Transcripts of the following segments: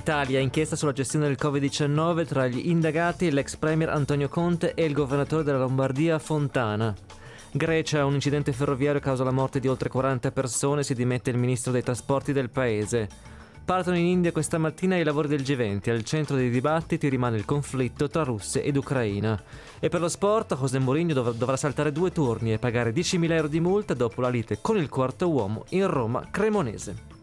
Italia, inchiesta sulla gestione del Covid-19 tra gli indagati l'ex premier Antonio Conte e il governatore della Lombardia Fontana. Grecia, un incidente ferroviario causa la morte di oltre 40 persone, si dimette il ministro dei trasporti del paese. Partono in India questa mattina i lavori del G20, al centro dei dibattiti rimane il conflitto tra Russia ed Ucraina. E per lo sport, José Mourinho dov- dovrà saltare due turni e pagare 10.000 euro di multa dopo la lite con il quarto uomo in Roma Cremonese.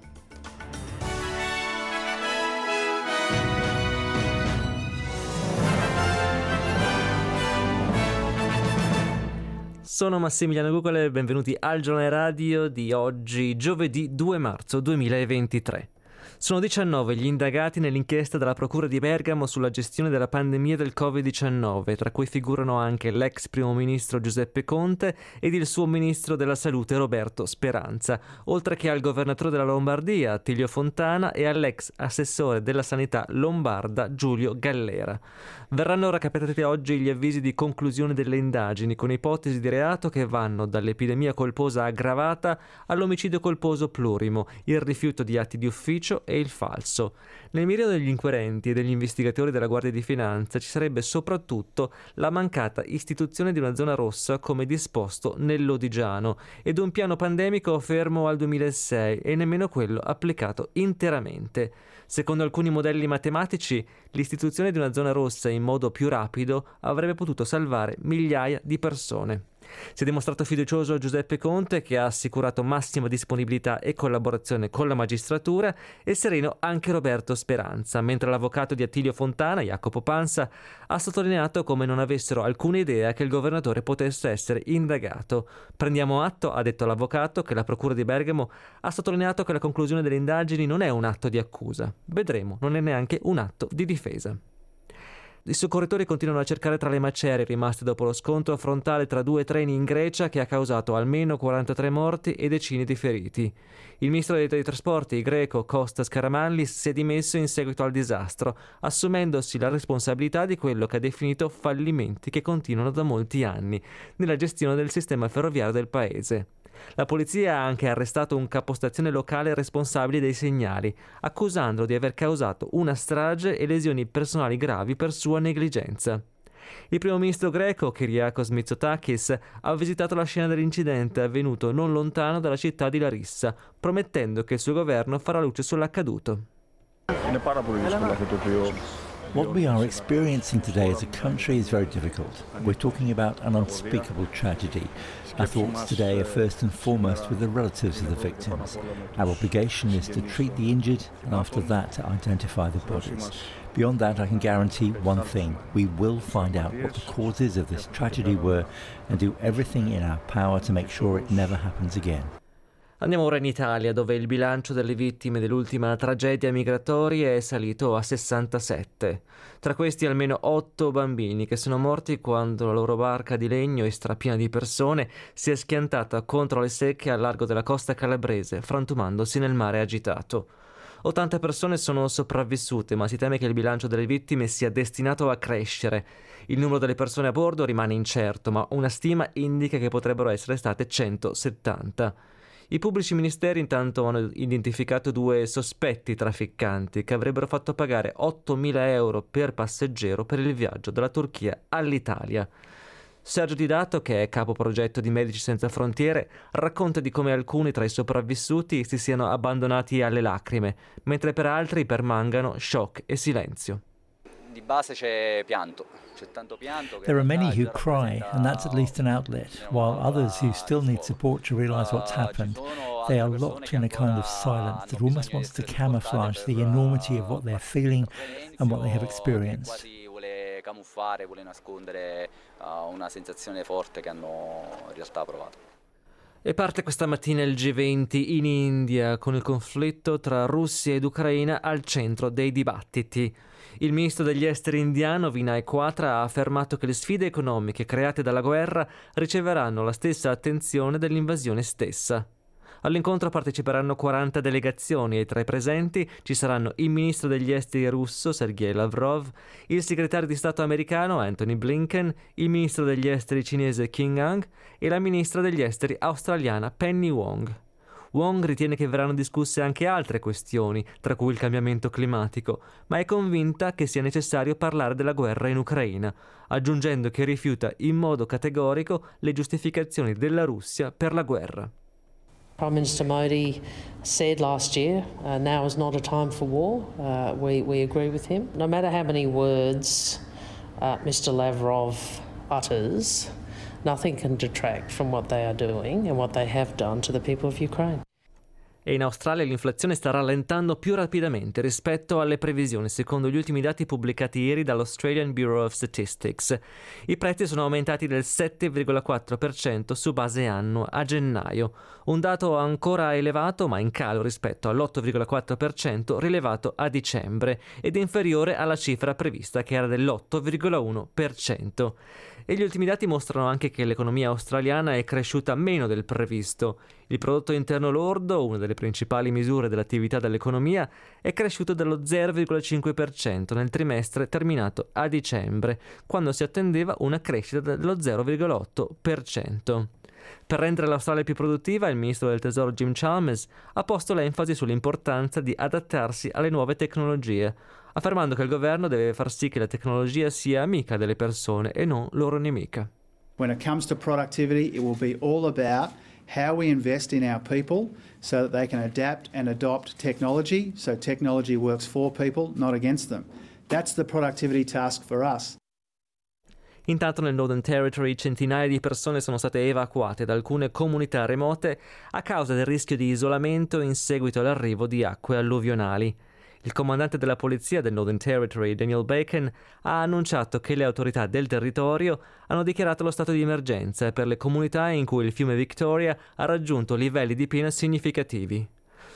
Sono Massimiliano Google e benvenuti al giornale radio di oggi, giovedì 2 marzo 2023. Sono 19 gli indagati nell'inchiesta della Procura di Bergamo sulla gestione della pandemia del Covid-19, tra cui figurano anche l'ex primo ministro Giuseppe Conte ed il suo ministro della Salute Roberto Speranza, oltre che al governatore della Lombardia Attilio Fontana e all'ex assessore della sanità lombarda Giulio Gallera. Verranno ora capitati oggi gli avvisi di conclusione delle indagini con ipotesi di reato che vanno dall'epidemia colposa aggravata all'omicidio colposo plurimo, il rifiuto di atti di ufficio e il falso. Nel mirino degli inquirenti e degli investigatori della Guardia di Finanza ci sarebbe soprattutto la mancata istituzione di una zona rossa come disposto nell'Odigiano ed un piano pandemico fermo al 2006 e nemmeno quello applicato interamente. Secondo alcuni modelli matematici, l'istituzione di una zona rossa in modo più rapido avrebbe potuto salvare migliaia di persone. Si è dimostrato fiducioso Giuseppe Conte che ha assicurato massima disponibilità e collaborazione con la magistratura e sereno anche Roberto Speranza, mentre l'avvocato di Attilio Fontana, Jacopo Panza, ha sottolineato come non avessero alcuna idea che il governatore potesse essere indagato. Prendiamo atto, ha detto l'avvocato, che la Procura di Bergamo ha sottolineato che la conclusione delle indagini non è un atto di accusa. Vedremo, non è neanche un atto di difesa. I soccorritori continuano a cercare tra le macerie rimaste dopo lo scontro frontale tra due treni in Grecia che ha causato almeno 43 morti e decine di feriti. Il ministro dei trasporti greco Kostas Karamanlis si è dimesso in seguito al disastro, assumendosi la responsabilità di quello che ha definito fallimenti che continuano da molti anni nella gestione del sistema ferroviario del paese. La polizia ha anche arrestato un capostazione locale responsabile dei segnali, accusandolo di aver causato una strage e lesioni personali gravi per sua negligenza. Il primo ministro greco, Kyriakos Mitsotakis, ha visitato la scena dell'incidente avvenuto non lontano dalla città di Larissa, promettendo che il suo governo farà luce sull'accaduto. What we are experiencing today as a country is very difficult. We're talking about an unspeakable tragedy. Our thoughts today are first and foremost with the relatives of the victims. Our obligation is to treat the injured and after that to identify the bodies. Beyond that, I can guarantee one thing we will find out what the causes of this tragedy were and do everything in our power to make sure it never happens again. Andiamo ora in Italia, dove il bilancio delle vittime dell'ultima tragedia migratoria è salito a 67. Tra questi almeno 8 bambini che sono morti quando la loro barca di legno e strapiena di persone si è schiantata contro le secche a largo della costa calabrese, frantumandosi nel mare agitato. 80 persone sono sopravvissute, ma si teme che il bilancio delle vittime sia destinato a crescere. Il numero delle persone a bordo rimane incerto, ma una stima indica che potrebbero essere state 170. I pubblici ministeri intanto hanno identificato due sospetti trafficanti che avrebbero fatto pagare 8.000 euro per passeggero per il viaggio dalla Turchia all'Italia. Sergio Didato, che è capo progetto di Medici Senza Frontiere, racconta di come alcuni tra i sopravvissuti si siano abbandonati alle lacrime, mentre per altri permangano shock e silenzio. Di base c'è pianto, There are many who cry, and that's at least an outlet, while others who still need support to realise what's happened, they are locked in a kind of silence that almost wants to camouflage the enormity of what they're feeling and what they have experienced. camuffare, vuole nascondere uh, una sensazione forte che hanno in realtà provato. E parte questa mattina il G20 in India con il conflitto tra Russia ed Ucraina al centro dei dibattiti. Il ministro degli esteri indiano Vinay Quatra ha affermato che le sfide economiche create dalla guerra riceveranno la stessa attenzione dell'invasione stessa. All'incontro parteciperanno 40 delegazioni e tra i presenti ci saranno il ministro degli esteri russo Sergei Lavrov, il segretario di Stato americano Anthony Blinken, il ministro degli esteri cinese Qin Gang e la ministra degli esteri australiana Penny Wong. Wong ritiene che verranno discusse anche altre questioni, tra cui il cambiamento climatico, ma è convinta che sia necessario parlare della guerra in Ucraina, aggiungendo che rifiuta in modo categorico le giustificazioni della Russia per la guerra. Prime Minister Modi said last year, uh, now is not a time for war. Uh, we, we agree with him. No matter how many words uh, Mr. Lavrov utters, nothing can detract from what they are doing and what they have done to the people of Ukraine. E in Australia l'inflazione sta rallentando più rapidamente rispetto alle previsioni, secondo gli ultimi dati pubblicati ieri dall'Australian Bureau of Statistics. I prezzi sono aumentati del 7,4% su base annua a gennaio, un dato ancora elevato ma in calo rispetto all'8,4% rilevato a dicembre ed inferiore alla cifra prevista che era dell'8,1% e gli ultimi dati mostrano anche che l'economia australiana è cresciuta meno del previsto. Il prodotto interno lordo, una delle principali misure dell'attività dell'economia, è cresciuto dello 0,5% nel trimestre terminato a dicembre, quando si attendeva una crescita dello 0,8%. Per rendere l'Australia più produttiva, il ministro del Tesoro Jim Chalmers ha posto l'enfasi sull'importanza di adattarsi alle nuove tecnologie, affermando che il governo deve far sì che la tecnologia sia amica delle persone e non loro nemica. When it comes to productivity, it will be all about how we invest in our people so that they can adapt and adopt technology so technology works for people, not against them. That's the productivity task for us. Intanto nel Northern Territory centinaia di persone sono state evacuate da alcune comunità remote a causa del rischio di isolamento in seguito all'arrivo di acque alluvionali. Il comandante della polizia del Northern Territory, Daniel Bacon, ha annunciato che le autorità del territorio hanno dichiarato lo stato di emergenza per le comunità in cui il fiume Victoria ha raggiunto livelli di piena significativi.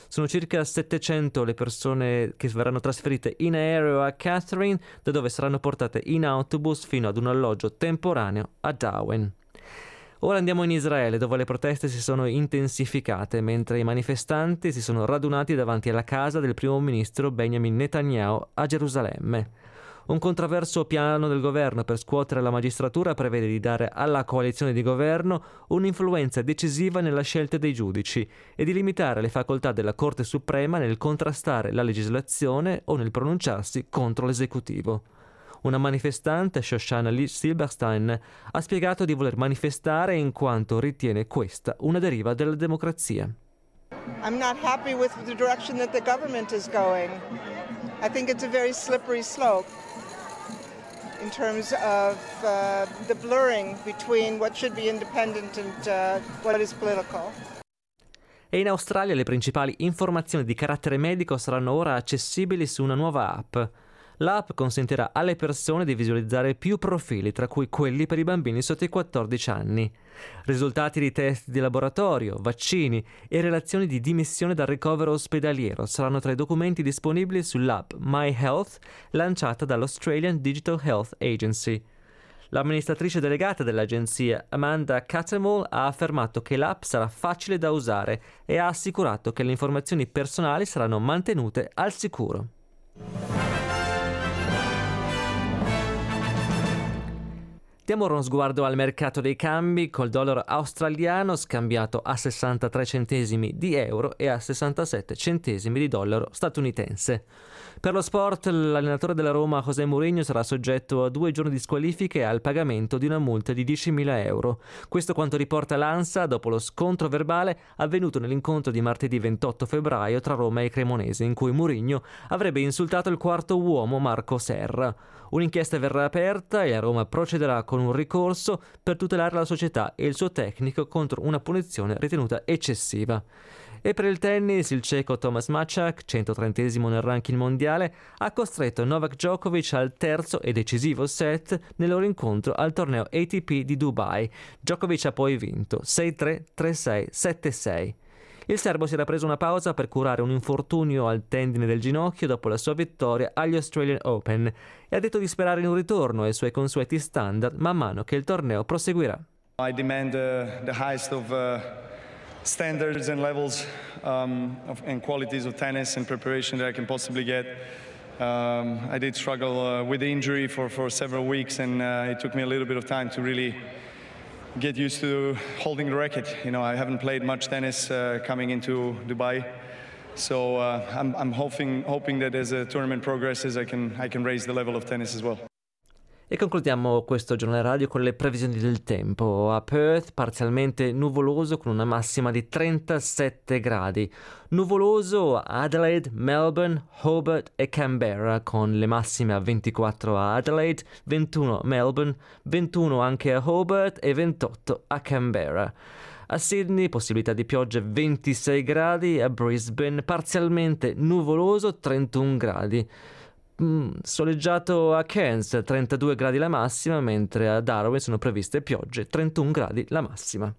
Sono circa 700 le persone che verranno trasferite in aereo a Catherine, da dove saranno portate in autobus fino ad un alloggio temporaneo a Darwin. Ora andiamo in Israele, dove le proteste si sono intensificate, mentre i manifestanti si sono radunati davanti alla casa del primo ministro Benjamin Netanyahu a Gerusalemme. Un controverso piano del governo per scuotere la magistratura prevede di dare alla coalizione di governo un'influenza decisiva nella scelta dei giudici e di limitare le facoltà della Corte Suprema nel contrastare la legislazione o nel pronunciarsi contro l'esecutivo. Una manifestante, Shoshana Lee Silberstein, ha spiegato di voler manifestare in quanto ritiene questa una deriva della democrazia. I'm not happy with the direction that the government is going. I think it's a very slippery slope in terms of uh, the blurring between what should be independent and uh, what is political. E in Australia le principali informazioni di carattere medico saranno ora accessibili su una nuova app. L'app consentirà alle persone di visualizzare più profili, tra cui quelli per i bambini sotto i 14 anni. Risultati di test di laboratorio, vaccini e relazioni di dimissione dal ricovero ospedaliero saranno tra i documenti disponibili sull'app My Health lanciata dall'Australian Digital Health Agency. L'amministratrice delegata dell'agenzia, Amanda Cattermole, ha affermato che l'app sarà facile da usare e ha assicurato che le informazioni personali saranno mantenute al sicuro. Diamo ora uno sguardo al mercato dei cambi col dollaro australiano scambiato a 63 centesimi di euro e a 67 centesimi di dollaro statunitense. Per lo sport, l'allenatore della Roma, José Mourinho, sarà soggetto a due giorni di squalifiche e al pagamento di una multa di 10.000 euro. Questo quanto riporta l'ANSA dopo lo scontro verbale avvenuto nell'incontro di martedì 28 febbraio tra Roma e Cremonese, in cui Mourinho avrebbe insultato il quarto uomo Marco Serra. Un'inchiesta verrà aperta e la Roma procederà con un ricorso per tutelare la società e il suo tecnico contro una punizione ritenuta eccessiva. E per il tennis, il ceco Thomas Machak, 130 nel ranking mondiale, ha costretto Novak Djokovic al terzo e decisivo set nel loro incontro al torneo ATP di Dubai. Djokovic ha poi vinto 6-3, 3-6, 7-6. Il serbo si era preso una pausa per curare un infortunio al tendine del ginocchio dopo la sua vittoria agli Australian Open e ha detto di sperare in un ritorno ai suoi consueti standard man mano che il torneo proseguirà. I demand uh, the highest of uh... standards and levels um, of, and qualities of tennis and preparation that I can possibly get. Um, I did struggle uh, with the injury for, for several weeks, and uh, it took me a little bit of time to really get used to holding the racket. You know, I haven't played much tennis uh, coming into Dubai. So uh, I'm, I'm hoping, hoping that as the tournament progresses, I can, I can raise the level of tennis as well. E concludiamo questo giornale radio con le previsioni del tempo. A Perth parzialmente nuvoloso con una massima di 37 gradi. Nuvoloso a Adelaide, Melbourne, Hobart e Canberra con le massime a 24 a Adelaide, 21 a Melbourne, 21 anche a Hobart e 28 a Canberra. A Sydney possibilità di pioggia 26 gradi, a Brisbane parzialmente nuvoloso 31 gradi. Mm, soleggiato a Cairns 32 gradi la massima, mentre a Darwin sono previste piogge 31 gradi la massima.